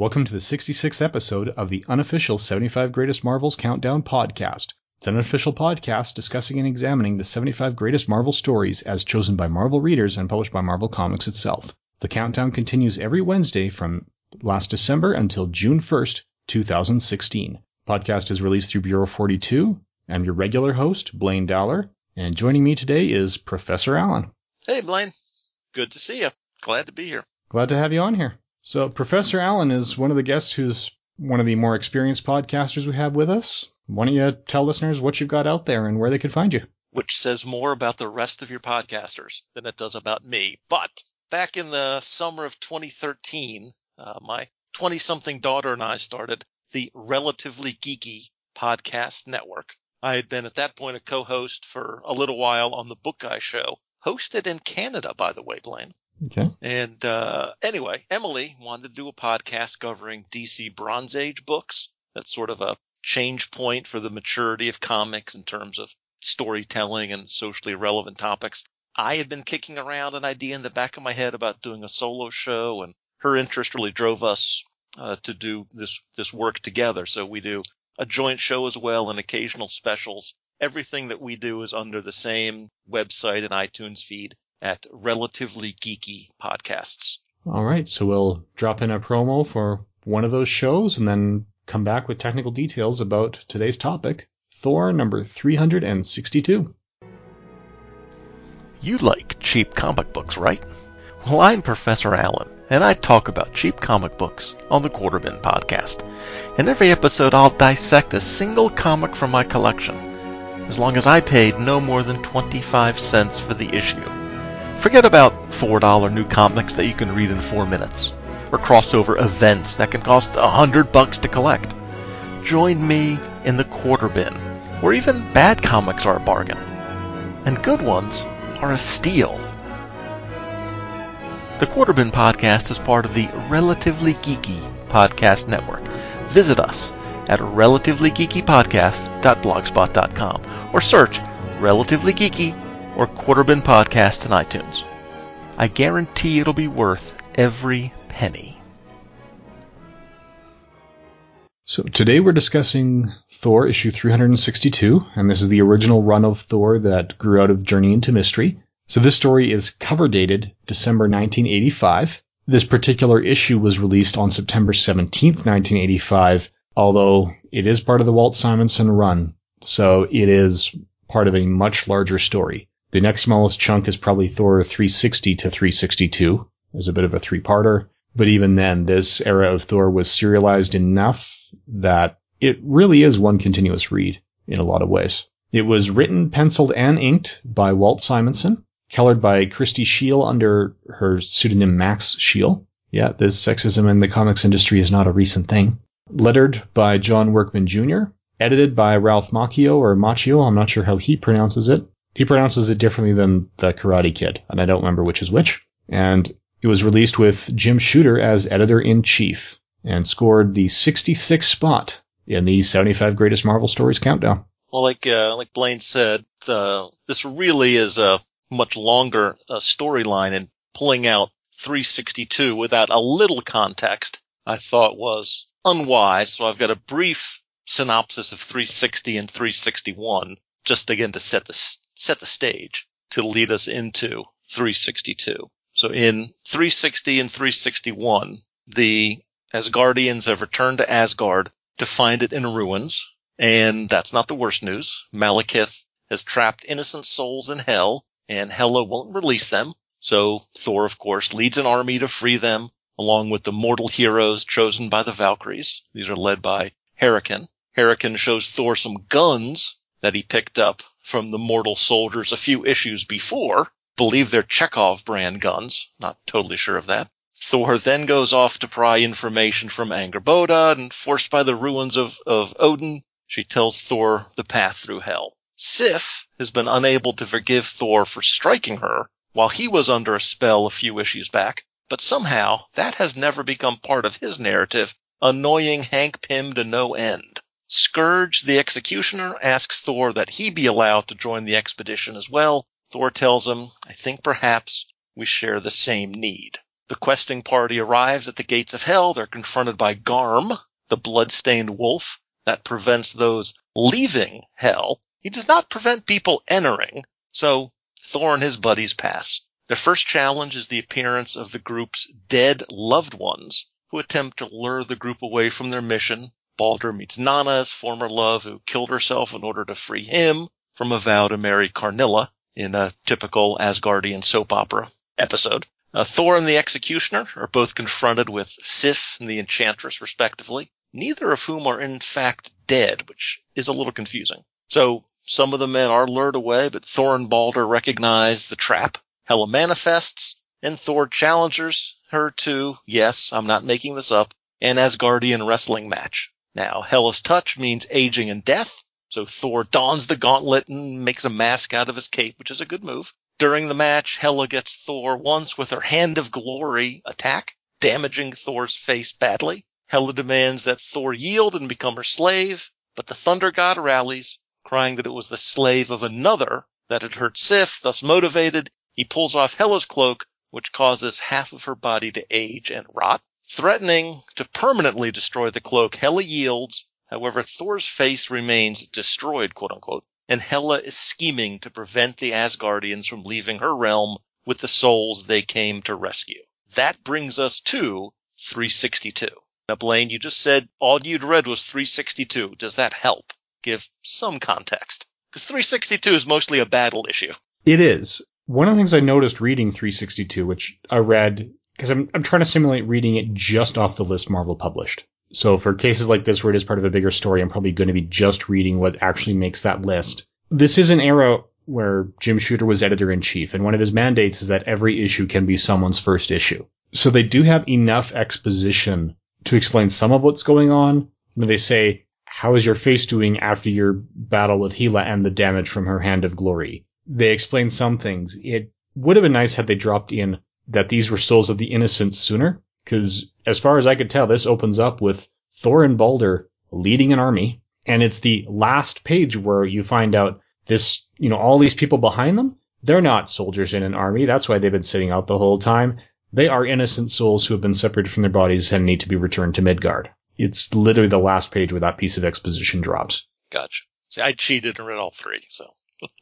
Welcome to the 66th episode of the unofficial 75 Greatest Marvels Countdown podcast. It's an unofficial podcast discussing and examining the 75 greatest Marvel stories as chosen by Marvel readers and published by Marvel Comics itself. The countdown continues every Wednesday from last December until June 1st, 2016. Podcast is released through Bureau 42. I'm your regular host, Blaine Dowler, and joining me today is Professor Allen. Hey, Blaine. Good to see you. Glad to be here. Glad to have you on here. So, Professor Allen is one of the guests who's one of the more experienced podcasters we have with us. Why don't you tell listeners what you've got out there and where they could find you? Which says more about the rest of your podcasters than it does about me. But back in the summer of 2013, uh, my 20 something daughter and I started the Relatively Geeky Podcast Network. I had been at that point a co host for a little while on the Book Guy Show, hosted in Canada, by the way, Blaine. Okay. And uh, anyway, Emily wanted to do a podcast covering DC Bronze Age books. That's sort of a change point for the maturity of comics in terms of storytelling and socially relevant topics. I had been kicking around an idea in the back of my head about doing a solo show, and her interest really drove us uh, to do this this work together. So we do a joint show as well and occasional specials. Everything that we do is under the same website and iTunes feed at Relatively Geeky Podcasts. All right. So we'll drop in a promo for one of those shows and then come back with technical details about today's topic Thor number 362. You like cheap comic books, right? Well, I'm Professor Allen, and I talk about cheap comic books on the Quarterbin podcast. In every episode, I'll dissect a single comic from my collection, as long as I paid no more than 25 cents for the issue. Forget about $4 new comics that you can read in 4 minutes, or crossover events that can cost a hundred bucks to collect. Join me in the quarter bin, where even bad comics are a bargain, and good ones are a steal. The Quarterbin Podcast is part of the Relatively Geeky Podcast Network. Visit us at relativelygeekypodcast.blogspot.com or search Relatively Geeky or Quarterbin Podcast in iTunes. I guarantee it'll be worth every penny. So today we're discussing Thor issue 362, and this is the original run of Thor that grew out of Journey into Mystery. So this story is cover dated December 1985. This particular issue was released on September 17th, 1985, although it is part of the Walt Simonson run. So it is part of a much larger story. The next smallest chunk is probably Thor 360 to 362 as a bit of a three-parter. But even then, this era of Thor was serialized enough that it really is one continuous read in a lot of ways. It was written, penciled, and inked by Walt Simonson, colored by Christy Scheele under her pseudonym Max Scheele. Yeah, this sexism in the comics industry is not a recent thing. Lettered by John Workman Jr., edited by Ralph Macchio or Macchio, I'm not sure how he pronounces it. He pronounces it differently than the Karate Kid, and I don't remember which is which. And it was released with Jim Shooter as editor in chief and scored the 66th spot in the 75 greatest Marvel stories countdown. Well, like uh, like Blaine said, uh, this really is a much longer uh, storyline, and pulling out 362 without a little context, I thought was unwise. So I've got a brief synopsis of 360 and 361, just again to set the set the stage to lead us into 362. So in 360 and 361, the Asgardians have returned to Asgard to find it in ruins. And that's not the worst news. Malekith has trapped innocent souls in hell and Hela won't release them. So Thor, of course, leads an army to free them along with the mortal heroes chosen by the Valkyries. These are led by Hurricane. Hurricane shows Thor some guns that he picked up from the mortal soldiers a few issues before. Believe they're Chekhov brand guns. Not totally sure of that. Thor then goes off to pry information from Angerboda, and forced by the ruins of, of Odin, she tells Thor the path through hell. Sif has been unable to forgive Thor for striking her while he was under a spell a few issues back, but somehow that has never become part of his narrative, annoying Hank Pym to no end. Scourge, the executioner, asks Thor that he be allowed to join the expedition as well. Thor tells him, I think perhaps we share the same need. The questing party arrives at the gates of hell. They're confronted by Garm, the blood-stained wolf that prevents those leaving hell. He does not prevent people entering. So Thor and his buddies pass. Their first challenge is the appearance of the group's dead loved ones who attempt to lure the group away from their mission. Balder meets Nanna, his former love, who killed herself in order to free him from a vow to marry Karnilla in a typical Asgardian soap opera episode. Uh, Thor and the Executioner are both confronted with Sif and the Enchantress, respectively, neither of whom are in fact dead, which is a little confusing. So some of the men are lured away, but Thor and Balder recognize the trap Hela manifests, and Thor challenges her to, yes, I'm not making this up, an Asgardian wrestling match. Now, Hela's touch means aging and death, so Thor dons the gauntlet and makes a mask out of his cape, which is a good move. During the match, Hela gets Thor once with her Hand of Glory attack, damaging Thor's face badly. Hela demands that Thor yield and become her slave, but the Thunder God rallies, crying that it was the slave of another that had hurt Sif, thus motivated, he pulls off Hela's cloak, which causes half of her body to age and rot. Threatening to permanently destroy the cloak, Hela yields. However, Thor's face remains destroyed, quote unquote, and Hela is scheming to prevent the Asgardians from leaving her realm with the souls they came to rescue. That brings us to 362. Now, Blaine, you just said all you'd read was 362. Does that help give some context? Because 362 is mostly a battle issue. It is. One of the things I noticed reading 362, which I read because I'm, I'm trying to simulate reading it just off the list Marvel published. So for cases like this where it is part of a bigger story, I'm probably going to be just reading what actually makes that list. This is an era where Jim Shooter was editor in chief, and one of his mandates is that every issue can be someone's first issue. So they do have enough exposition to explain some of what's going on. When they say, how is your face doing after your battle with Hela and the damage from her hand of glory? they explain some things. It would have been nice had they dropped in that these were souls of the innocent sooner, because as far as I could tell, this opens up with Thor and Balder leading an army, and it's the last page where you find out this, you know, all these people behind them, they're not soldiers in an army. That's why they've been sitting out the whole time. They are innocent souls who have been separated from their bodies and need to be returned to Midgard. It's literally the last page where that piece of exposition drops. Gotcha. See, I cheated and read all three, so.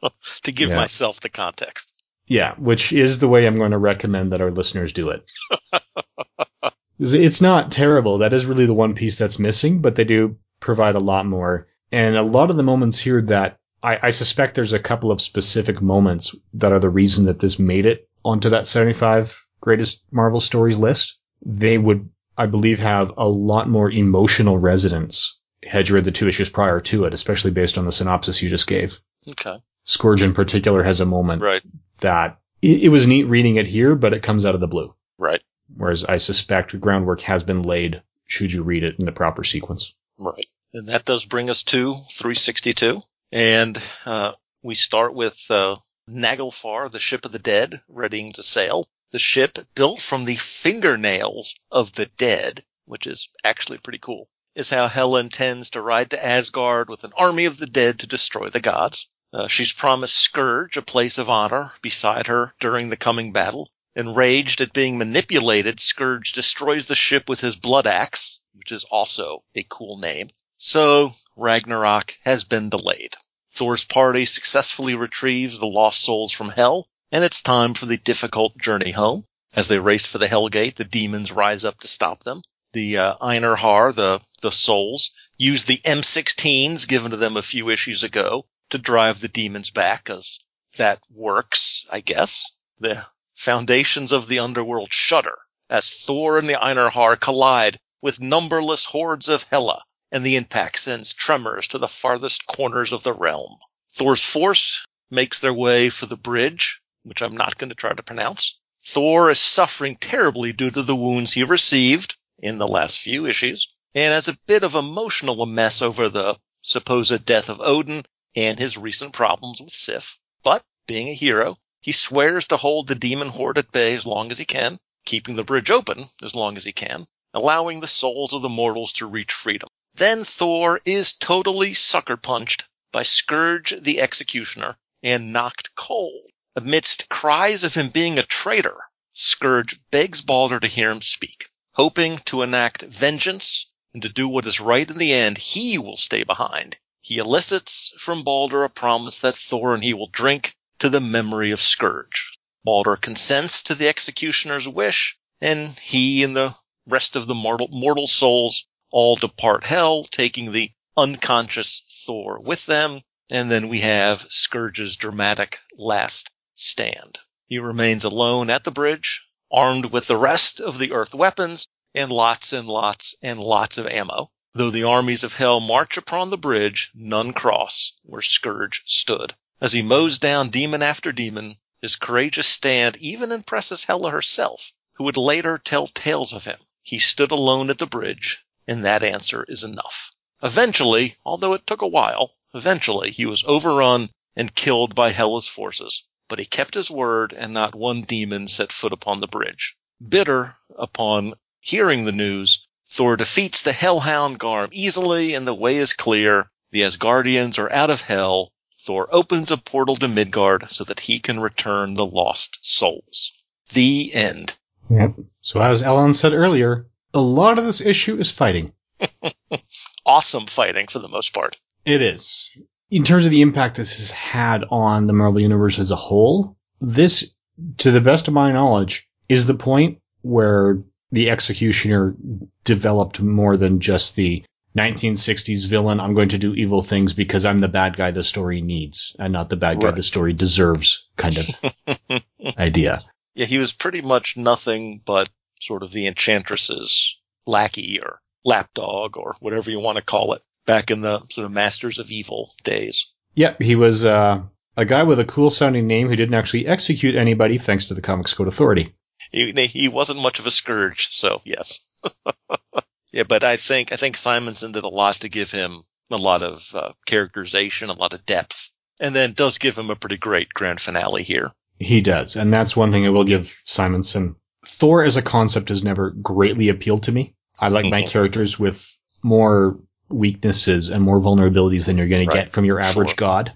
to give yeah. myself the context. Yeah, which is the way I'm going to recommend that our listeners do it. it's not terrible. That is really the one piece that's missing, but they do provide a lot more. And a lot of the moments here that I, I suspect there's a couple of specific moments that are the reason that this made it onto that 75 greatest Marvel stories list. They would, I believe, have a lot more emotional resonance had you read the two issues prior to it, especially based on the synopsis you just gave. Okay. Scourge in particular has a moment right. that it, it was neat reading it here, but it comes out of the blue. Right. Whereas I suspect groundwork has been laid should you read it in the proper sequence. Right. And that does bring us to 362. And uh, we start with uh, Naglfar, the ship of the dead, readying to sail. The ship built from the fingernails of the dead, which is actually pretty cool is how Hela intends to ride to Asgard with an army of the dead to destroy the gods. Uh, she's promised Scourge a place of honor beside her during the coming battle. Enraged at being manipulated, Scourge destroys the ship with his blood axe, which is also a cool name. So Ragnarok has been delayed. Thor's party successfully retrieves the lost souls from Hell, and it's time for the difficult journey home. As they race for the Hellgate, the demons rise up to stop them the uh, Einherjar, the the souls, use the M16s given to them a few issues ago to drive the demons back, as that works, I guess. The foundations of the underworld shudder as Thor and the Einherjar collide with numberless hordes of Hela, and the impact sends tremors to the farthest corners of the realm. Thor's force makes their way for the bridge, which I'm not going to try to pronounce. Thor is suffering terribly due to the wounds he received, in the last few issues, and as a bit of emotional mess over the supposed death of Odin and his recent problems with Sif. But, being a hero, he swears to hold the demon horde at bay as long as he can, keeping the bridge open as long as he can, allowing the souls of the mortals to reach freedom. Then Thor is totally sucker punched by Scourge the Executioner and knocked cold amidst cries of him being a traitor Scourge begs Balder to hear him speak, hoping to enact vengeance and to do what is right in the end. He will stay behind. He elicits from Balder a promise that Thor and he will drink to the memory of Scourge. Balder consents to the executioner's wish, and he and the rest of the mortal, mortal souls all depart hell, taking the unconscious Thor with them. And then we have Scourge's dramatic last stand. He remains alone at the bridge, armed with the rest of the Earth weapons and lots and lots and lots of ammo. Though the armies of hell march upon the bridge, none cross where Scourge stood. As he mows down demon after demon, his courageous stand even impresses Hela herself, who would later tell tales of him. He stood alone at the bridge, and that answer is enough. Eventually, although it took a while, eventually he was overrun and killed by Hela's forces. But he kept his word, and not one demon set foot upon the bridge. Bitter upon hearing the news, Thor defeats the Hellhound Garm easily, and the way is clear. The Asgardians are out of hell. Thor opens a portal to Midgard so that he can return the lost souls. The end. Yep. So as Ellen said earlier, a lot of this issue is fighting. awesome fighting for the most part. It is. In terms of the impact this has had on the Marvel Universe as a whole, this, to the best of my knowledge, is the point where the Executioner developed more than just the 1960s villain, I'm going to do evil things because I'm the bad guy the story needs and not the bad guy the story deserves kind of idea. Yeah, he was pretty much nothing but sort of the Enchantress's lackey or lapdog or whatever you want to call it back in the sort of Masters of Evil days. Yep, he was uh, a guy with a cool sounding name who didn't actually execute anybody thanks to the Comics Code Authority. He, he wasn't much of a scourge, so yes. Yeah, but I think I think Simonson did a lot to give him a lot of uh, characterization, a lot of depth, and then does give him a pretty great grand finale here. He does, and that's one thing I will give Simonson. Thor as a concept has never greatly appealed to me. I like mm-hmm. my characters with more weaknesses and more vulnerabilities than you're going right. to get from your average sure. god.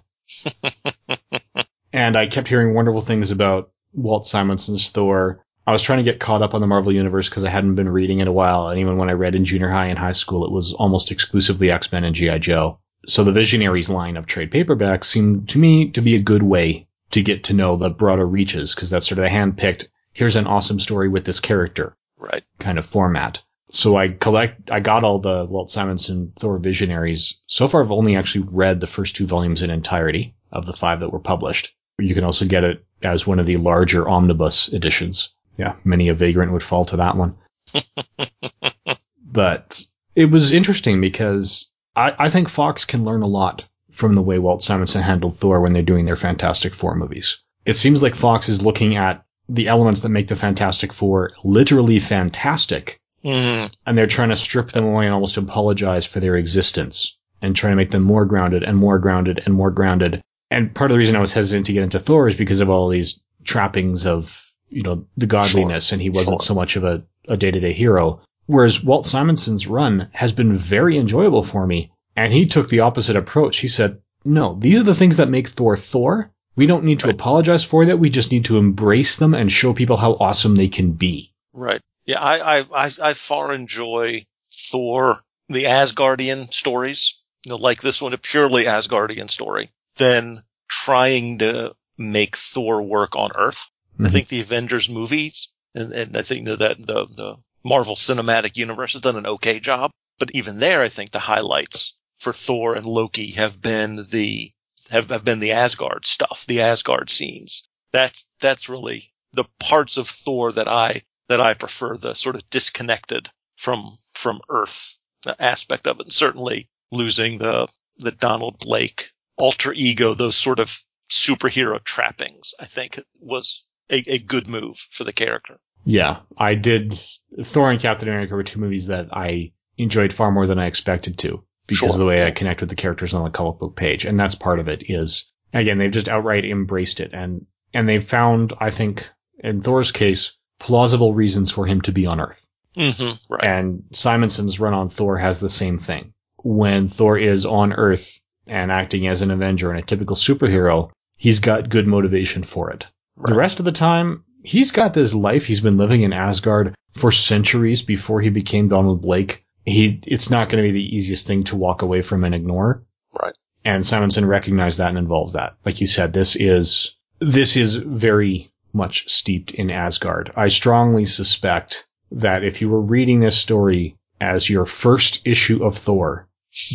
and I kept hearing wonderful things about Walt Simonson's Thor I was trying to get caught up on the Marvel Universe because I hadn't been reading in a while. And even when I read in junior high and high school, it was almost exclusively X-Men and G.I. Joe. So the Visionaries line of trade paperbacks seemed to me to be a good way to get to know the broader reaches because that's sort of a hand-picked, here's an awesome story with this character. Right. Kind of format. So I collect, I got all the Walt Simonson Thor Visionaries. So far I've only actually read the first two volumes in entirety of the five that were published. You can also get it as one of the larger omnibus editions yeah, many a vagrant would fall to that one. but it was interesting because I, I think Fox can learn a lot from the way Walt Simonson handled Thor when they're doing their Fantastic Four movies. It seems like Fox is looking at the elements that make the Fantastic Four literally fantastic, mm-hmm. and they're trying to strip them away and almost apologize for their existence and trying to make them more grounded and more grounded and more grounded. And part of the reason I was hesitant to get into Thor is because of all these trappings of you know, the godliness sure. and he wasn't sure. so much of a, a day-to-day hero. Whereas Walt Simonson's run has been very enjoyable for me. And he took the opposite approach. He said, no, these are the things that make Thor Thor. We don't need to right. apologize for that. We just need to embrace them and show people how awesome they can be. Right. Yeah, I, I, I, I far enjoy Thor, the Asgardian stories, you know, like this one, a purely Asgardian story, than trying to make Thor work on Earth. Mm-hmm. I think the Avengers movies and, and I think that the, the Marvel Cinematic Universe has done an okay job. But even there, I think the highlights for Thor and Loki have been the have, have been the Asgard stuff, the Asgard scenes. That's that's really the parts of Thor that I that I prefer, the sort of disconnected from from Earth aspect of it. And certainly losing the the Donald Blake alter ego, those sort of superhero trappings, I think was a, a good move for the character. Yeah, I did. Thor and Captain America were two movies that I enjoyed far more than I expected to because sure. of the way I connect with the characters on the comic book page, and that's part of it. Is again, they've just outright embraced it, and and they've found, I think, in Thor's case, plausible reasons for him to be on Earth. Mm-hmm, right. And Simonson's run on Thor has the same thing. When Thor is on Earth and acting as an Avenger and a typical superhero, he's got good motivation for it. Right. The rest of the time, he's got this life. He's been living in Asgard for centuries before he became Donald Blake. He, it's not going to be the easiest thing to walk away from and ignore. Right. And Simonson recognized that and involves that. Like you said, this is, this is very much steeped in Asgard. I strongly suspect that if you were reading this story as your first issue of Thor,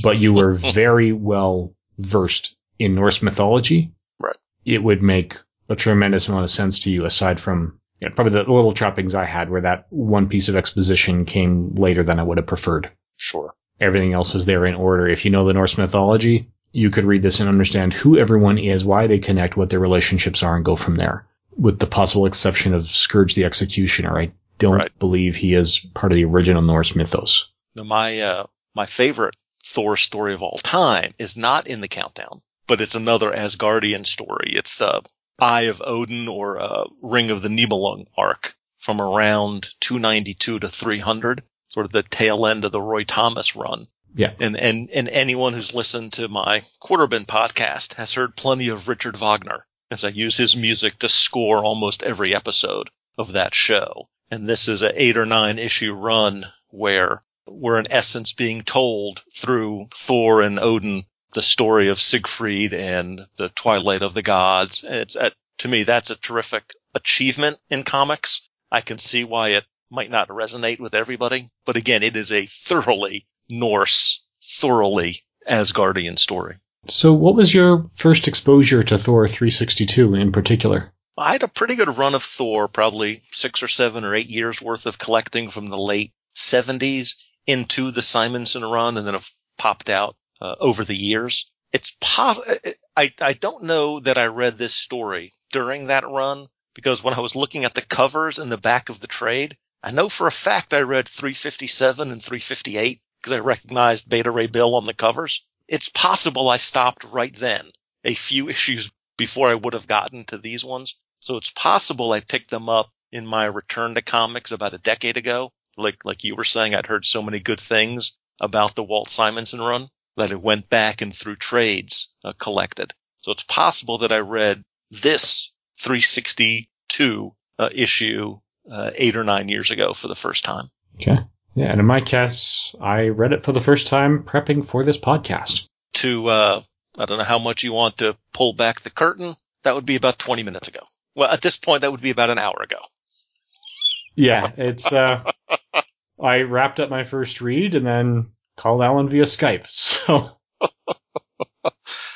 but you were very well versed in Norse mythology, Right. it would make a tremendous amount of sense to you aside from you know, probably the little trappings I had where that one piece of exposition came later than I would have preferred. Sure. Everything else is there in order. If you know the Norse mythology, you could read this and understand who everyone is, why they connect, what their relationships are, and go from there. With the possible exception of Scourge the Executioner, I don't Right. believe he is part of the original Norse mythos. My uh, my favorite Thor story of all time is not in the countdown, but it's another Asgardian story. It's the Eye of Odin or uh, Ring of the Nibelung arc from around 292 to 300, sort of the tail end of the Roy Thomas run. Yeah. And and and anyone who's listened to my Quarterbin podcast has heard plenty of Richard Wagner, as I use his music to score almost every episode of that show. And this is an eight or nine issue run where we're in essence being told through Thor and Odin the story of Siegfried and the Twilight of the Gods. It's uh, to me that's a terrific achievement in comics. I can see why it might not resonate with everybody, but again, it is a thoroughly Norse, thoroughly Asgardian story. So, what was your first exposure to Thor 362 in particular? I had a pretty good run of Thor, probably six or seven or eight years worth of collecting from the late 70s into the Simonson run and then have popped out uh, over the years. It's pos- I, I don't know that I read this story during that run because when I was looking at the covers in the back of the trade, I know for a fact I read 357 and 358 because I recognized Beta Ray Bill on the covers. It's possible I stopped right then, a few issues before I would have gotten to these ones. So it's possible I picked them up in my return to comics about a decade ago. Like, like you were saying, I'd heard so many good things about the Walt Simonson run that I went back and through trades uh, collected. So it's possible that I read this 362 uh, issue uh, eight or nine years ago for the first time. Okay. Yeah, and in my case, I read it for the first time prepping for this podcast. To uh, I don't know how much you want to pull back the curtain. That would be about 20 minutes ago. Well, at this point, that would be about an hour ago. Yeah, it's uh I wrapped up my first read and then called Alan via Skype. So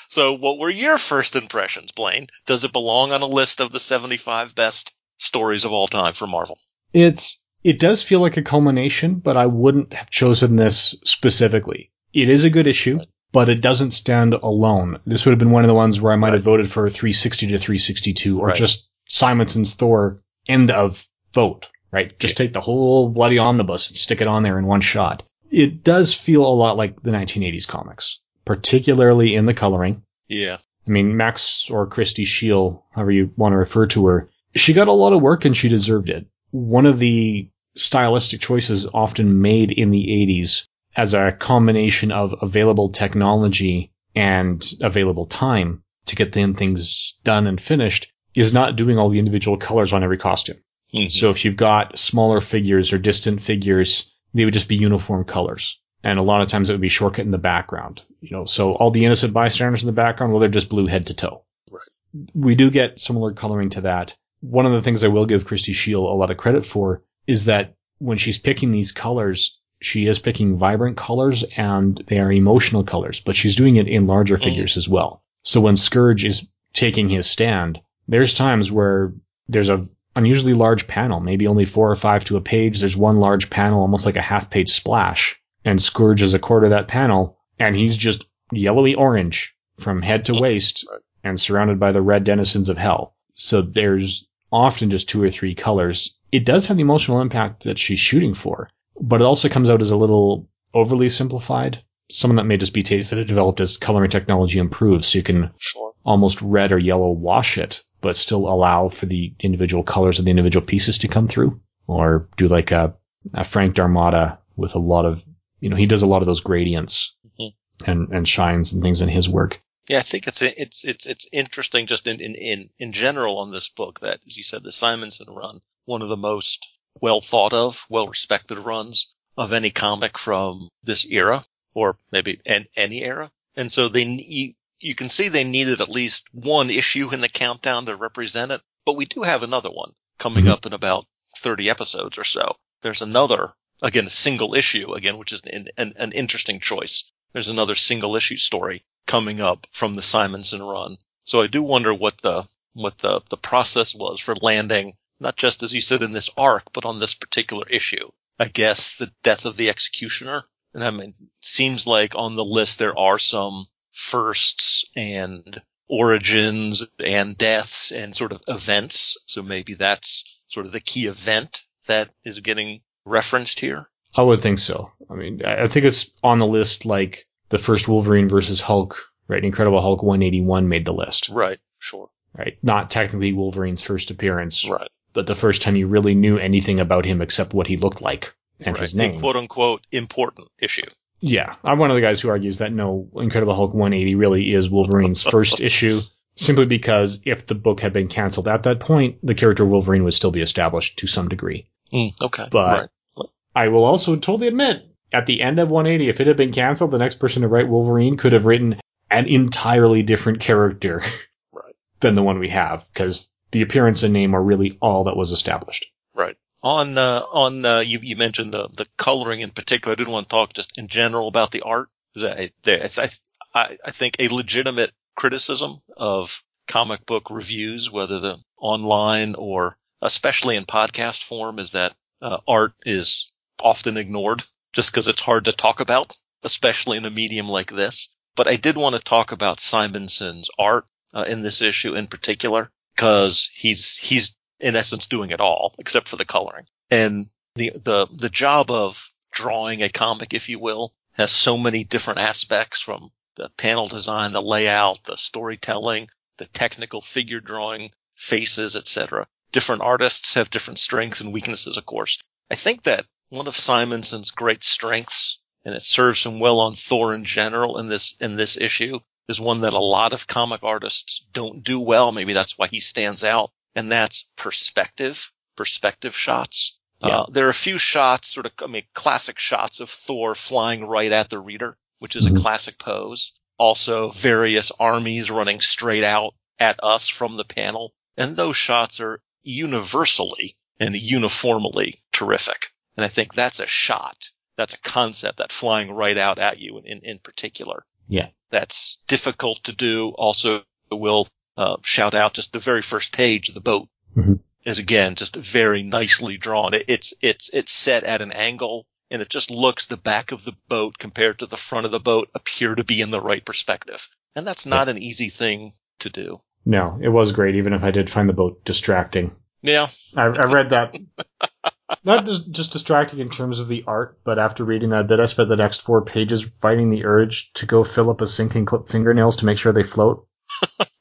So, what were your first impressions, Blaine? Does it belong on a list of the 75 best stories of all time for Marvel? it's it does feel like a culmination, but I wouldn't have chosen this specifically. It is a good issue, but it doesn't stand alone. This would have been one of the ones where I might have voted for 360 to 362 or Right. just Simonson's Thor end of vote, right? Just take the whole bloody omnibus and stick it on there in one shot. It does feel a lot like the 1980s comics, particularly in the coloring. Yeah. I mean, Max or Christy Scheele, however you want to refer to her, she got a lot of work and she deserved it. One of the stylistic choices often made in the 80s as a combination of available technology and available time to get the things done and finished is not doing all the individual colors on every costume. Mhm. So if you've got smaller figures or distant figures, they would just be uniform colors. And a lot of times it would be shortcut in the background. You know, so all the innocent bystanders in the background, well, they're just blue head to toe. Right. We do get similar coloring to that. One of the things I will give Christy Scheele a lot of credit for is that when she's picking these colors, she is picking vibrant colors and they are emotional colors, but she's doing it in larger Mm. figures as well. So when Scourge is taking his stand, there's times where there's a unusually large panel, maybe only four or five to a page. There's one large panel, almost like a half page splash, and Scourge is a quarter of that panel, and he's just yellowy orange from head to waist and surrounded by the red denizens of hell. So there's often just two or three colors. It does have the emotional impact that she's shooting for, but it also comes out as a little overly simplified. Some of that may just be taste that it developed as coloring technology improves, so you can Sure. almost red or yellow wash it, but still allow for the individual colors of the individual pieces to come through. Or do like a, a Frank D'Armata with a lot of, you know, he does a lot of those gradients Mhm. and, and shines and things in his work. Yeah, I think it's it's it's it's interesting just in in in, in general on this book that, as you said, the Simonson run, one of the most well thought of, well respected runs of any comic from this era, or maybe an, any era. And so they you can see they needed at least one issue in the countdown to represent it. But we do have another one coming Mhm. up in about 30 episodes or so. There's another, again, a single issue, again, which is an, an, an interesting choice. There's another single issue story coming up from the Simonson run. So I do wonder what the, what the, the process was for landing, not just as you said in this arc, but on this particular issue. I guess the death of the executioner. And I mean, seems like on the list there are some firsts and origins and deaths and sort of events. So maybe that's sort of the key event that is getting referenced here. I would think so. I mean, I think it's on the list like the first Wolverine versus Hulk, right? Incredible Hulk 181 made the list, Right. Sure. right? Not technically Wolverine's first appearance, Right. but the first time you really knew anything about him except what he looked like and right. his A name. quote unquote important issue. Yeah, I'm one of the guys who argues that no, Incredible Hulk 180 really is Wolverine's first issue, simply because if the book had been canceled at that point, the character Wolverine would still be established to some degree. Mm, okay. But right. I will also totally admit, at the end of 180, if it had been canceled, the next person to write Wolverine could have written an entirely different character Right. than the one we have, because the appearance and name are really all that was established. On uh, on uh, you you mentioned the the coloring in particular. I didn't want to talk just in general about the art. I, I I think a legitimate criticism of comic book reviews, whether the online or especially in podcast form, is that uh, art is often ignored just because it's hard to talk about, especially in a medium like this. But I did want to talk about Simonson's art uh, in this issue in particular because he's he's in essence doing it all except for the coloring. And the the the job of drawing a comic, if you will, has so many different aspects from the panel design, the layout, the storytelling, the technical figure drawing, faces, etc. Different artists have different strengths and weaknesses, of course. I think that one of Simonson's great strengths, and it serves him well on Thor in general in this in this issue, is one that a lot of comic artists don't do well. Maybe that's why he stands out, and that's perspective, perspective shots. Yeah. Uh, there are a few shots, sort of, I mean, classic shots of Thor flying right at the reader, which is a classic pose. Also, various armies running straight out at us from the panel. And those shots are universally and uniformly terrific. And I think that's a shot. That's a concept, that flying right out at you in, in, in particular. Yeah. That's difficult to do. Also, will uh, shout out just the very first page of the boat Mhm. is again just very nicely drawn. It, it's it's it's set at an angle, and it just looks the back of the boat compared to the front of the boat appear to be in the right perspective, and that's not an easy thing to do. No, it was great, even if I did find the boat distracting. Yeah, I, I read that. Not just, just distracting in terms of the art, but after reading that bit, I spent the next four pages fighting the urge to go fill up a sink and clip fingernails to make sure they float.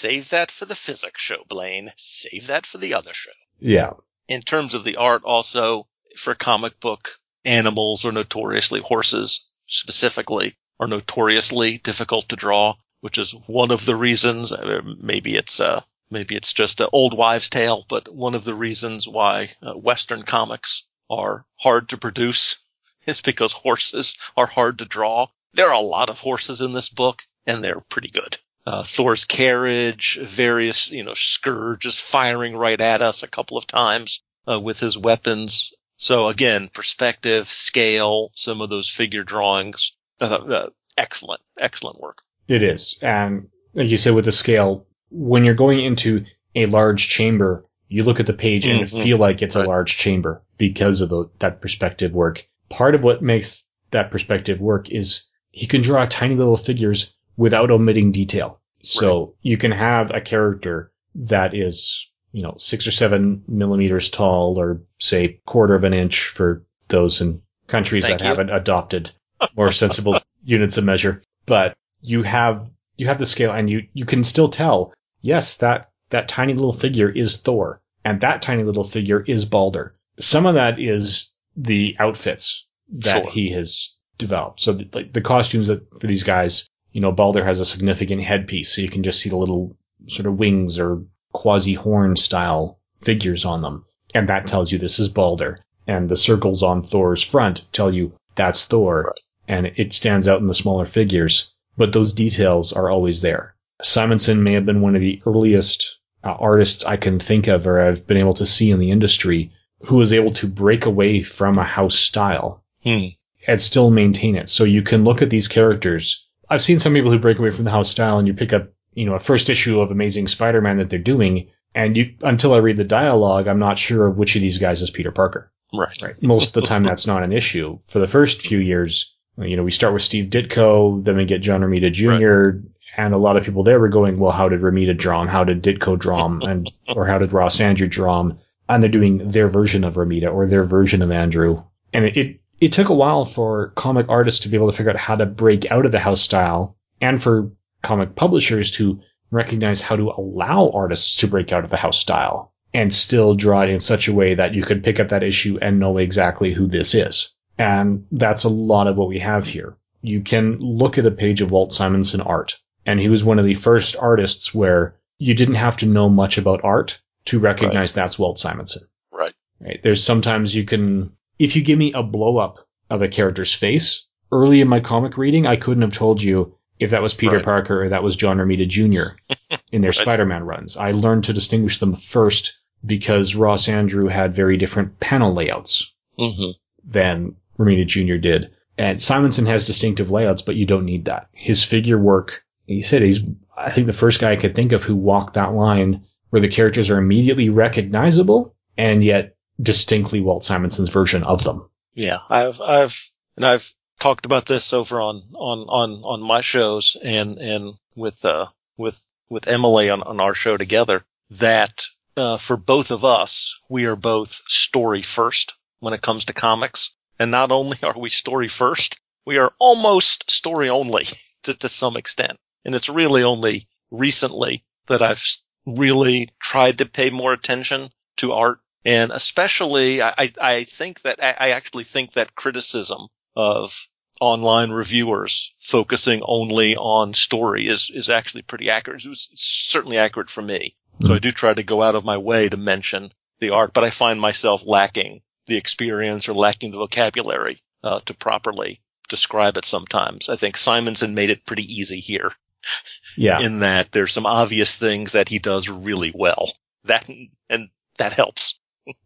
save that for the physics show, Blaine. Save that for the other show. Yeah. in terms of the art also for comic book animals are notoriously horses specifically are notoriously difficult to draw which is one of the reasons uh, maybe it's uh maybe it's just an old wives tale but one of the reasons why uh, western comics are hard to produce is because horses are hard to draw there are a lot of horses in this book and they're pretty good uh, Thor's carriage, various, you know, Scourge is firing right at us a couple of times uh, with his weapons. So again, perspective, scale, some of those figure drawings, uh, uh, excellent, excellent work. It is. And like you said with the scale, when you're going into a large chamber, you look at the page and Mhm. feel like it's Right. a large chamber because of the, that perspective work. Part of what makes that perspective work is he can draw tiny little figures without omitting detail. So you can have a character that is, you know, six or seven millimeters tall or say quarter of an inch for those in countries Thank that you. haven't adopted more sensible units of measure. But you have you have the scale and you you can still tell yes that that tiny little figure is thor and that tiny little figure is balder some of that is the outfits that Sure. he has developed so the, like the costumes that for these guys you know, Balder has a significant headpiece, so you can just see the little sort of wings or quasi horn style figures on them. And that tells you this is Balder. And the circles on Thor's front tell you that's Thor. Right. And it stands out in the smaller figures, but those details are always there. Simonson may have been one of the earliest uh, artists I can think of or I've been able to see in the industry who was able to break away from a house style Hmm. and still maintain it. So you can look at these characters. I've seen some people who break away from the house style and you pick up, you know, a first issue of Amazing Spider-Man that they're doing. And you, until I read the dialogue, I'm not sure of which of these guys is Peter Parker. Right. Right. Most of the time, that's not an issue. For the first few years, you know, we start with Steve Ditko, then we get John Romita Jr., and a lot of people there were going, well, how did Romita draw him? How did Ditko draw him? And, or how did Ross Andru draw him? And they're doing their version of Romita or their version of Andru. And it, it, it took a while for comic artists to be able to figure out how to break out of the house style and for comic publishers to recognize how to allow artists to break out of the house style and still draw it in such a way that you could pick up that issue and know exactly who this is. And that's a lot of what we have here. You can look at a page of Walt Simonson art, and he was one of the first artists where you didn't have to know much about art to recognize that's Walt Simonson. Right. Right. There's sometimes you can, if you give me a blow up of a character's face early in my comic reading, I couldn't have told you if that was Peter Right. Parker or that was John Romita Jr. in their Right. Spider-Man runs. I learned to distinguish them first because Ross Andru had very different panel layouts hmm than Romita Jr. did. And Simonson has distinctive layouts, but you don't need that. His figure work, he said he's, I think the first guy I could think of who walked that line where the characters are immediately recognizable and yet distinctly Walt Simonson's version of them. Yeah, I've I've and I've talked about this over on on on on my shows and and with uh with with Emily on on our show together that uh, for both of us we are both story first when it comes to comics, and not only are we story first, we are almost story only to to some extent, and it's really only recently that I've really tried to pay more attention to art and especially, I, I- think that I I actually think that criticism of online reviewers focusing only on story is is actually pretty accurate. It was certainly accurate for me. So I do try to go out of my way to mention the art, but I find myself lacking the experience or lacking the vocabulary uh, to properly describe it. Sometimes I think Simonson made it pretty easy here Yeah. in that there's some obvious things that he does really well. That and that helps.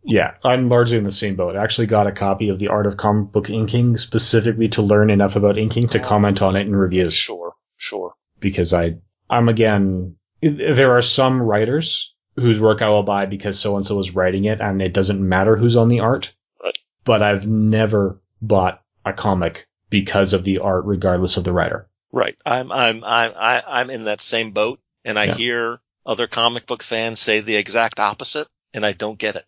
Yeah, I'm largely in the same boat. I actually got a copy of the Art of Comic Book Inking specifically to learn enough about inking to oh, comment on it in reviews Sure, sure. because I, I'm again, there are some writers whose work I will buy because so and so is writing it and it doesn't matter who's on the art. Right. But I've never bought a comic because of the art regardless of the writer. Right. I'm I'm I'm I'm in that same boat, and I Yeah. hear other comic book fans say the exact opposite, and I don't get it.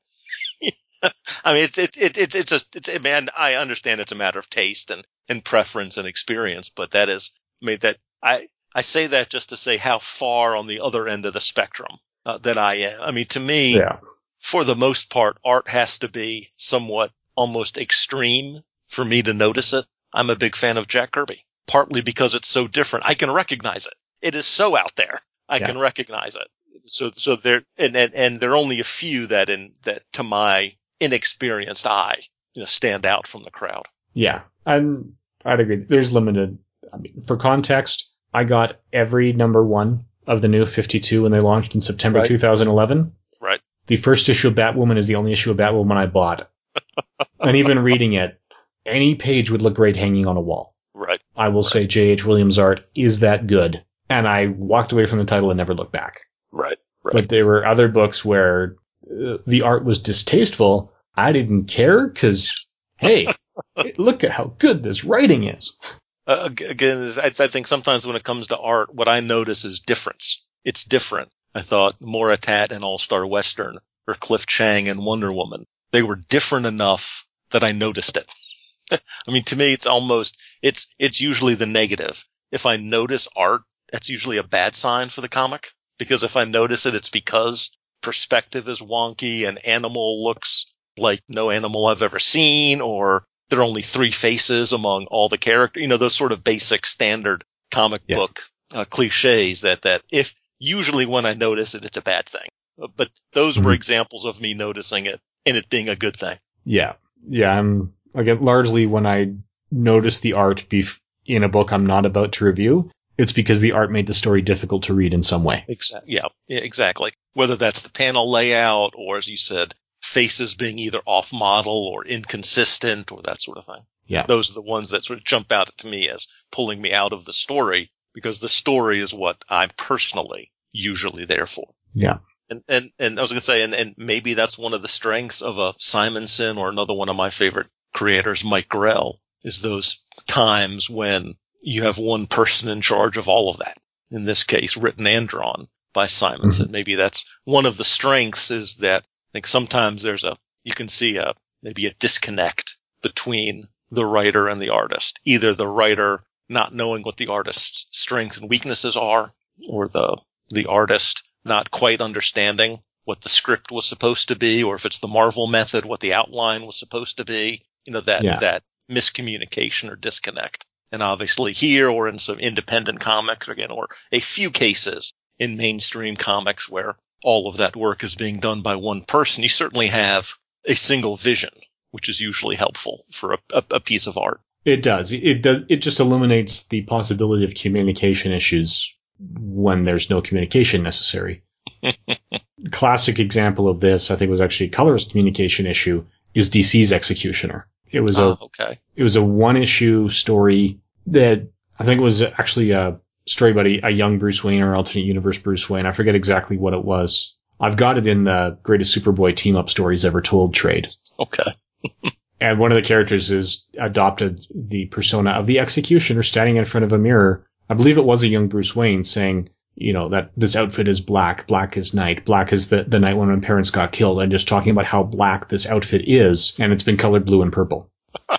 I mean, it's it's it's it's it's a it's man. I understand it's a matter of taste and and preference and experience, but that is I mean that I I say that just to say how far on the other end of the spectrum uh, that I am. I mean, to me, Yeah. for the most part, art has to be somewhat almost extreme for me to notice it. I'm a big fan of Jack Kirby, partly because it's so different. I can recognize it. It is so out there. I Yeah. can recognize it. So, so there, and, and, and there are only a few that in, that to my inexperienced eye, you know, stand out from the crowd. Yeah, I'm, I'd agree. There's limited. I mean, for context, I got every number one of the new 52 when they launched in September Right. 2011. Right. The first issue of Batwoman is the only issue of Batwoman I bought. and even reading it, any page would look great hanging on a wall. Right. I will say J.H. Williams' art is that good. And I walked away from the title and never looked back. Right. But there were other books where uh, the art was distasteful. I didn't care because, hey, look at how good this writing is. Uh, again, I, I think sometimes when it comes to art, what I notice is difference. It's different. I thought Moritat and All Star Western or Cliff Chiang and Wonder Woman, they were different enough that I noticed it. I mean, to me, it's almost, it's, it's usually the negative. If I notice art, that's usually a bad sign for the comic because if I notice it, it's because perspective is wonky and animal looks like no animal I've ever seen or there are only three faces among all the characters, you know, those sort of basic standard comic Yeah. book uh, cliches that that if usually when I notice it, it's a bad thing. Uh, But those were Mhm. examples of me noticing it and it being a good thing. Yeah. Yeah. I'm, again, largely when I notice the art bef- in a book I'm not about to review, it's because the art made the story difficult to read in some way. Exactly. Yeah, exactly. Whether that's the panel layout or, as you said, faces being either off model or inconsistent or that sort of thing. Yeah. Those are the ones that sort of jump out to me as pulling me out of the story because the story is what I'm personally usually there for. Yeah. And, and, and I was going to say, and, and maybe that's one of the strengths of a Simonson or another one of my favorite creators, Mike Grell, is those times when you have one person in charge of all of that. In this case, written and drawn by Simonson. Mm-hmm. Maybe that's one of the strengths is that I think sometimes there's a, you can see a, maybe a disconnect between the writer and the artist. Either the writer not knowing what the artist's strengths and weaknesses are or the, the artist not quite understanding what the script was supposed to be, or if it's the Marvel method, what the outline was supposed to be. You know, that, Yeah. that miscommunication or disconnect. And obviously here or in some independent comics again, or a few cases in mainstream comics where all of that work is being done by one person, you certainly have a single vision, which is usually helpful for a, a, a piece of art. It does. It does. It just eliminates the possibility of communication issues when there's no communication necessary. Classic example of this, I think, was actually a colorist communication issue. Is DC's Executioner? It was a Ah, okay. it was a one issue story that I think was actually a story about a, a young Bruce Wayne or alternate universe Bruce Wayne. I forget exactly what it was. I've got it in the greatest Superboy team up stories ever told trade. Okay. And one of the characters is adopted the persona of the executioner standing in front of a mirror. I believe it was a young Bruce Wayne saying, you know, that this outfit is black, black is night, black is the, the night when my parents got killed, and just talking about how black this outfit is, and it's been colored blue and purple.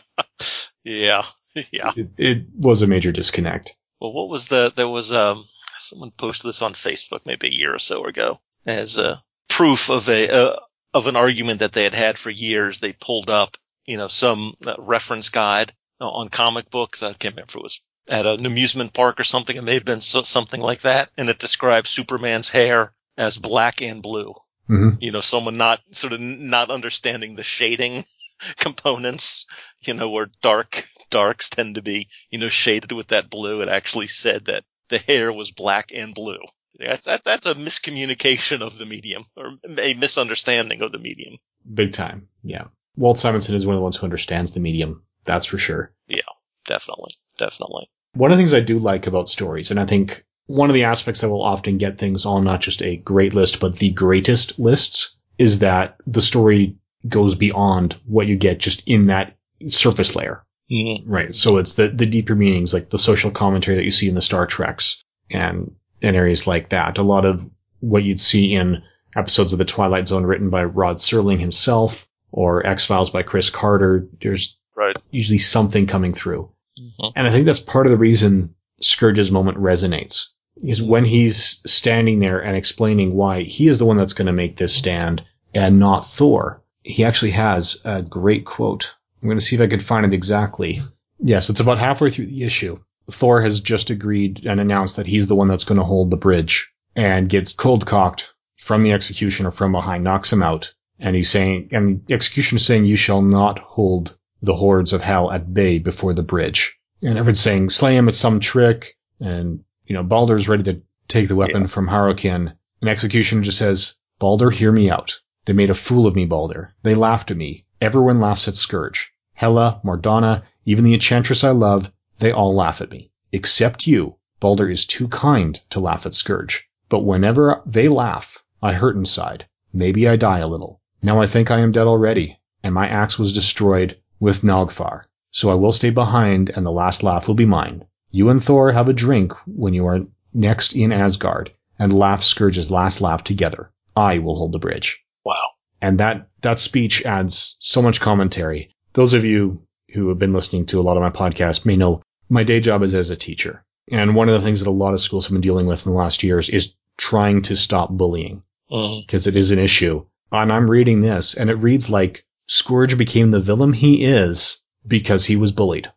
Yeah. Yeah. It, it was a major disconnect. Well, what was the, there was, um, someone posted this on Facebook maybe a year or so ago as a proof of a, uh, of an argument that they had had for years. They pulled up, you know, some uh, reference guide on comic books. I can't remember if it was at an amusement park or something. It may have been so, something like that. And it describes Superman's hair as black and blue. hmm You know, someone not sort of not understanding the shading components, you know, where dark, darks tend to be, you know, shaded with that blue. It actually said that the hair was black and blue. That's, that, that's a miscommunication of the medium or a misunderstanding of the medium. Big time. Yeah. Walt Simonson is one of the ones who understands the medium. That's for sure. Yeah, definitely. Definitely. One of the things I do like about stories, and I think one of the aspects that will often get things on not just a great list, but the greatest lists, is that the story goes beyond what you get just in that surface layer. Mm-hmm. Right. So it's the, the deeper meanings, like the social commentary that you see in the Star Treks and, and areas like that. A lot of what you'd see in episodes of The Twilight Zone written by Rod Serling himself or X-Files by Chris Carter. There's Right. usually something coming through. Mhm. And I think that's part of the reason Skurge's moment resonates is when he's standing there and explaining why he is the one that's going to make this stand and not Thor. He actually has a great quote. I'm going to see if I can find it exactly. Yes, it's about halfway through the issue. Thor has just agreed and announced that he's the one that's going to hold the bridge and gets cold cocked from the executioner from behind, knocks him out. And he's saying, and the executioner is saying, you shall not hold the hordes of hell at bay before the bridge. And everyone's saying, slay him with some trick. And, you know, Baldur's ready to take the weapon from Harukin. And Executioner just says, Baldur, hear me out. They made a fool of me, Baldur. They laughed at me. Everyone laughs at Skurge. Hela, Mordana, even the enchantress I love, they all laugh at me. Except you. Baldur is too kind to laugh at Skurge. But whenever they laugh, I hurt inside. Maybe I die a little. Now I think I am dead already, and my axe was destroyed with Nogfar. So I will stay behind, and the last laugh will be mine. You and Thor have a drink when you are next in Asgard, and laugh Skurge's last laugh together. I will hold the bridge. Wow. And that, that speech adds so much commentary. Those of you who have been listening to a lot of my podcasts may know my day job is as a teacher. And one of the things that a lot of schools have been dealing with in the last years is trying to stop bullying Mhm. because it is an issue. And I'm reading this and it reads like Skurge became the villain he is because he was bullied.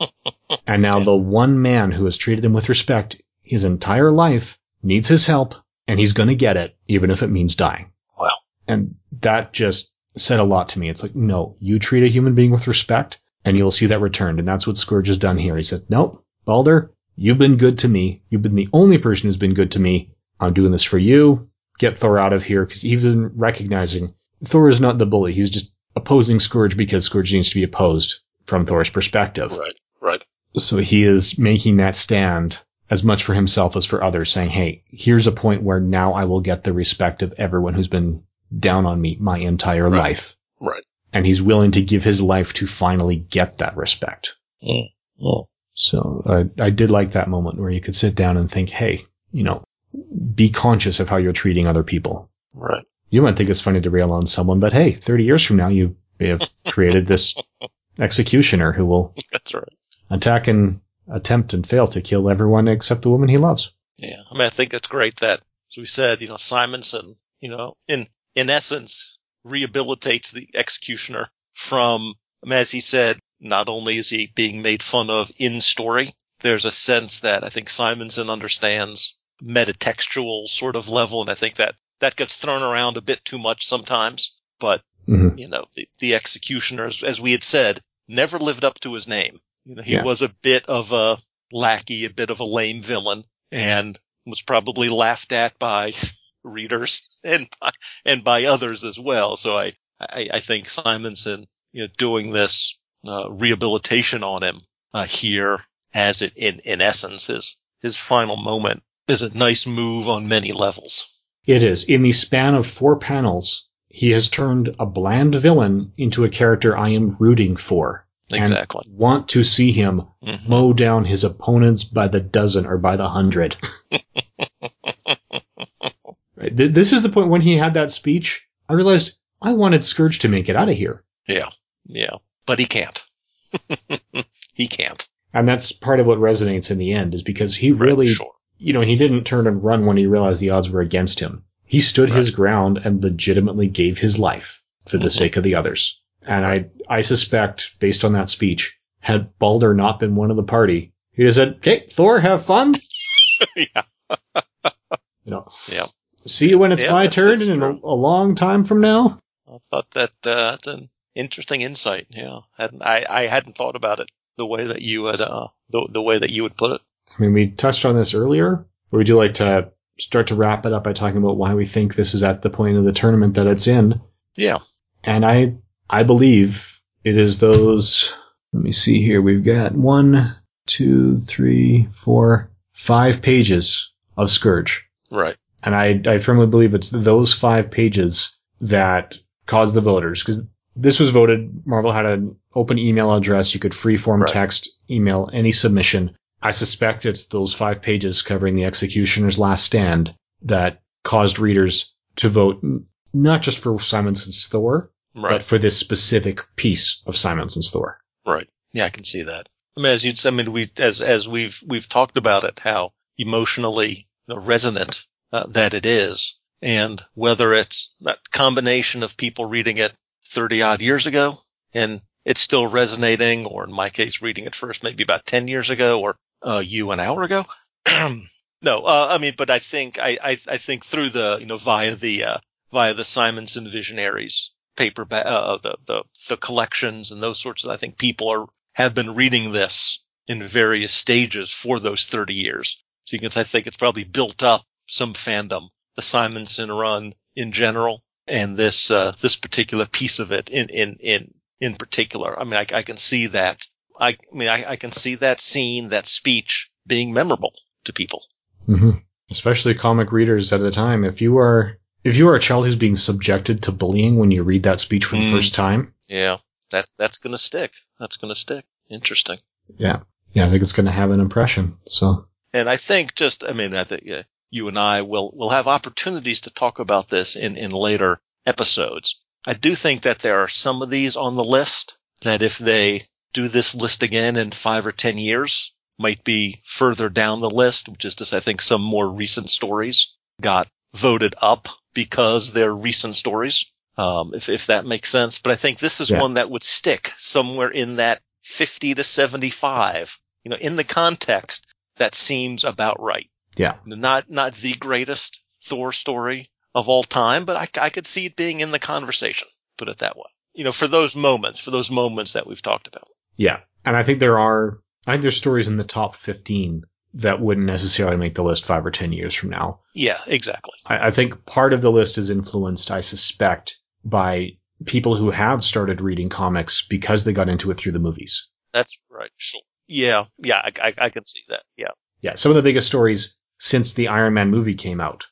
and now the one man who has treated him with respect his entire life needs his help, and he's going to get it, even if it means dying. Wow. And that just said a lot to me. It's like, no, you treat a human being with respect, and you'll see that returned. And that's what Skurge has done here. He said, nope, Balder, you've been good to me. You've been the only person who's been good to me. I'm doing this for you. Get Thor out of here. Cause even recognizing Thor is not the bully. He's just opposing Skurge because Skurge needs to be opposed from Thor's perspective. Right. Right. So he is making that stand as much for himself as for others, saying, Hey, here's a point where now I will get the respect of everyone who's been down on me my entire Right. life. Right. And he's willing to give his life to finally get that respect. Yeah. Mm. So I, I did like that moment where you could sit down and think, Hey, you know, be conscious of how you're treating other people. Right. You might think it's funny to rail on someone, but hey, 30 years from now, you may have created this executioner who will That's right. attack and attempt and fail to kill everyone except the woman he loves. Yeah. I mean, I think it's great that, as we said, you know, Simonson, you know, in, in essence, rehabilitates the executioner from, I mean, as he said, not only is he being made fun of in story, there's a sense that I think Simonson understands metatextual sort of level. And I think that that gets thrown around a bit too much sometimes, but Mhm. you know, the, the executioner, as, as we had said, never lived up to his name. You know, he Yeah. was a bit of a lackey, a bit of a lame villain, and was probably laughed at by readers and by, and by others as well. So I, I, I think Simonson, you know, doing this uh, rehabilitation on him uh, here, as it in in essence his his final moment, is a nice move on many levels. It is. In the span of four panels, he has turned a bland villain into a character I am rooting for. and want to see him Mhm. mow down his opponents by the dozen or by the hundred. Right. Th- This is the point when he had that speech. I realized I wanted Skurge to make it out of here. Yeah, yeah, but he can't. he can't. And that's part of what resonates in the end is because he Right, really, sure. You know, he didn't turn and run when he realized the odds were against him. He stood his ground and legitimately gave his life for the Mhm. sake of the others. And I, I suspect, based on that speech, had Balder not been one of the party, he'd have said, okay, Thor, have fun. yeah, You know, yeah. see you when it's Yeah, my that's- turn that's in a, a long time from now. I thought that uh, that's an interesting insight. Yeah, hadn't I? I hadn't thought about it the way that you had uh the the way that you would put it. I mean, we touched on this earlier, but we do like to start to wrap it up by talking about why we think this is at the point of the tournament that it's in. Yeah, And I, I believe it is those, let me see here. We've got one, two, three, four, five pages of Skurge. right. And I, I firmly believe it's those five pages that caused the voters because this was voted. Marvel had an open email address. You could freeform Right. text, email any submission. I suspect it's those five pages covering the executioner's last stand that caused readers to vote not just for Simonson's Thor, Right. but for this specific piece of Simonson's Thor. Right. Yeah, I can see that. I mean, as you'd, I mean, we, as, as we've, we've talked about it, how emotionally resonant uh, that it is. And whether it's that combination of people reading it 30 odd years ago and it's still resonating, or in my case, reading it first maybe about 10 years ago or uh, you an hour ago. no, uh, I mean, but I think, I, I, I think through the, you know, via the, uh, via the Simonson Visionaries paperback, uh, the, the, the collections and those sorts of, I think people are, have been reading this in various stages for those 30 years. So you can, I think it's probably built up some fandom, the Simonson run in general and this, uh, this particular piece of it in, in, in, in particular. I mean, I, I can see that. I, I mean, I, I can see that scene, that speech being memorable to people. Mm-hmm. Especially comic readers at the time. If you are, if you are a child who's being subjected to bullying when you read that speech for the Mm. first time, Yeah. That, that's going to stick. That's going to stick. Interesting. yeah, yeah, I think it's going to have an impression. So, And I think just, I mean, I think uh, you and I will, will have opportunities to talk about this in, in later episodes. I do think that there are some of these on the list that if they do this list again in five or 10 years might be further down the list, which is just, I think some more recent stories got voted up because they're recent stories. Um, if, if that makes sense. But I think this is Yeah. one that would stick somewhere in that 50 to 75 you know, in the context, that seems about right. Yeah. Not, not the greatest Thor story of all time, but I, I could see it being in the conversation. Put it that way. You know, for those moments, for those moments that we've talked about. Yeah. And I think there are, I think there's stories in the top 15 that wouldn't necessarily make the list five or 10 years from now. Yeah, exactly. I, I think part of the list is influenced, I suspect, by people who have started reading comics because they got into it through the movies. That's right. Sure. Yeah. Yeah. I, I, I can see that. Yeah. Yeah. Some of the biggest stories since the Iron Man movie came out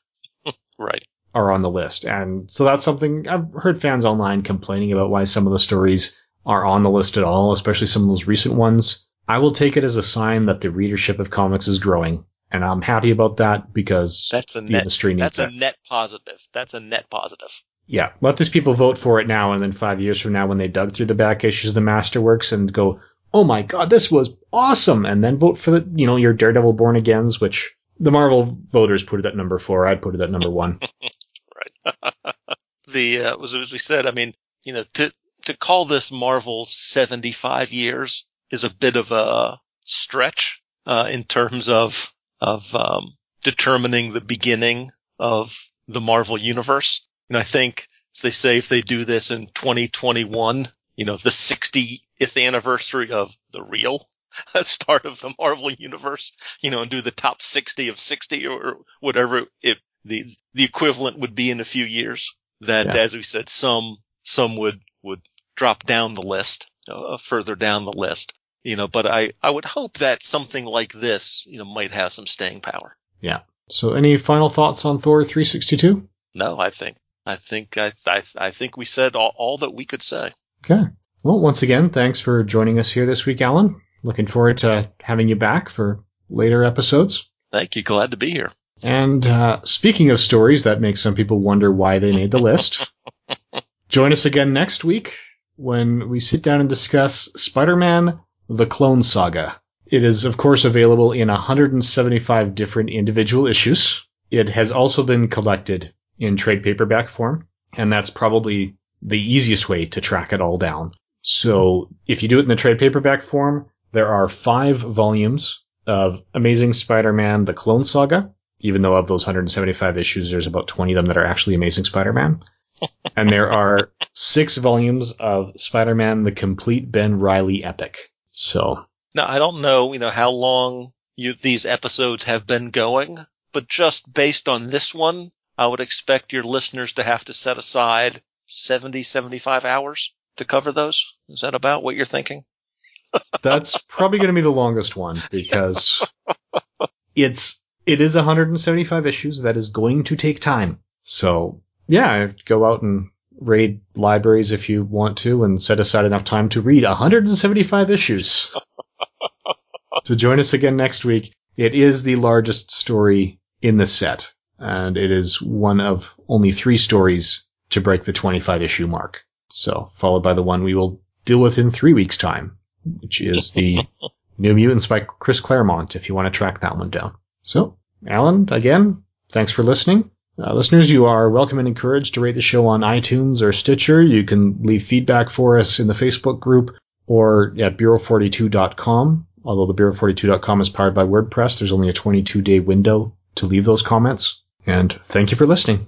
Right. are on the list. And so that's something I've heard fans online complaining about why some of the stories are on the list at all, especially some of those recent ones. I will take it as a sign that the readership of comics is growing. And I'm happy about that because That's a the net. industry needs That's a that. net positive. That's a net positive. Yeah, let these people vote for it now, and then five years from now, when they dug through the back issues of the Masterworks and go, "Oh my God, this was awesome," and then vote for the, you know, your Daredevil Born Agains, which the Marvel voters put it at number four. I'd put it at number one. Right. the uh, was as we said. I mean, you know, to to call this Marvel's seventy five years is a bit of a stretch uh, in terms of of um, determining the beginning of the Marvel universe. And I think, as they say, if they do this in 2021, you know, the 60th anniversary of the real start of the Marvel universe, you know, and do the top 60 of 60 or whatever it, the, the equivalent would be in a few years. That, Yeah. as we said, some, some would, would drop down the list, uh, further down the list, you know, but I, I would hope that something like this, you know, might have some staying power. Yeah. So, any final thoughts on Thor 362? No, I think, I think, I, I, I think we said all, all that we could say. Okay. Well, once again, thanks for joining us here this week, Alan. Looking forward to having you back for later episodes. Thank you. Glad to be here. And uh, speaking of stories that make some people wonder why they made the list, join us again next week when we sit down and discuss Spider-Man: The Clone Saga. It is, of course, available in 175 different individual issues. It has also been collected in trade paperback form, and that's probably the easiest way to track it all down. So if you do it in the trade paperback form, there are five volumes of Amazing Spider-Man: The Clone Saga even though of those 175 issues, there's about 20 of them that are actually Amazing Spider-Man. And there are six volumes of Spider-Man: The Complete Ben Reilly Epic. So Now, I don't know, you know, how long you, these episodes have been going, but just based on this one, I would expect your listeners to have to set aside 70, 75 hours to cover those. Is that about what you're thinking? that's probably going to be the longest one because it's it is 175 issues that is going to take time. So yeah, go out and raid libraries if you want to and set aside enough time to read 175 issues. to join us again next week. It is the largest story in the set, and it is one of only three stories to break the 25 issue mark. So, followed by the one we will deal with in three weeks' time, which is the New Mutants by Chris Claremont, if you want to track that one down. So, Alan, again, thanks for listening. Uh, listeners, you are welcome and encouraged to rate the show on iTunes or Stitcher. You can leave feedback for us in the Facebook group or at Bureau42.com. Although the Bureau42.com is powered by WordPress, there's only a 22 day window to leave those comments. And thank you for listening.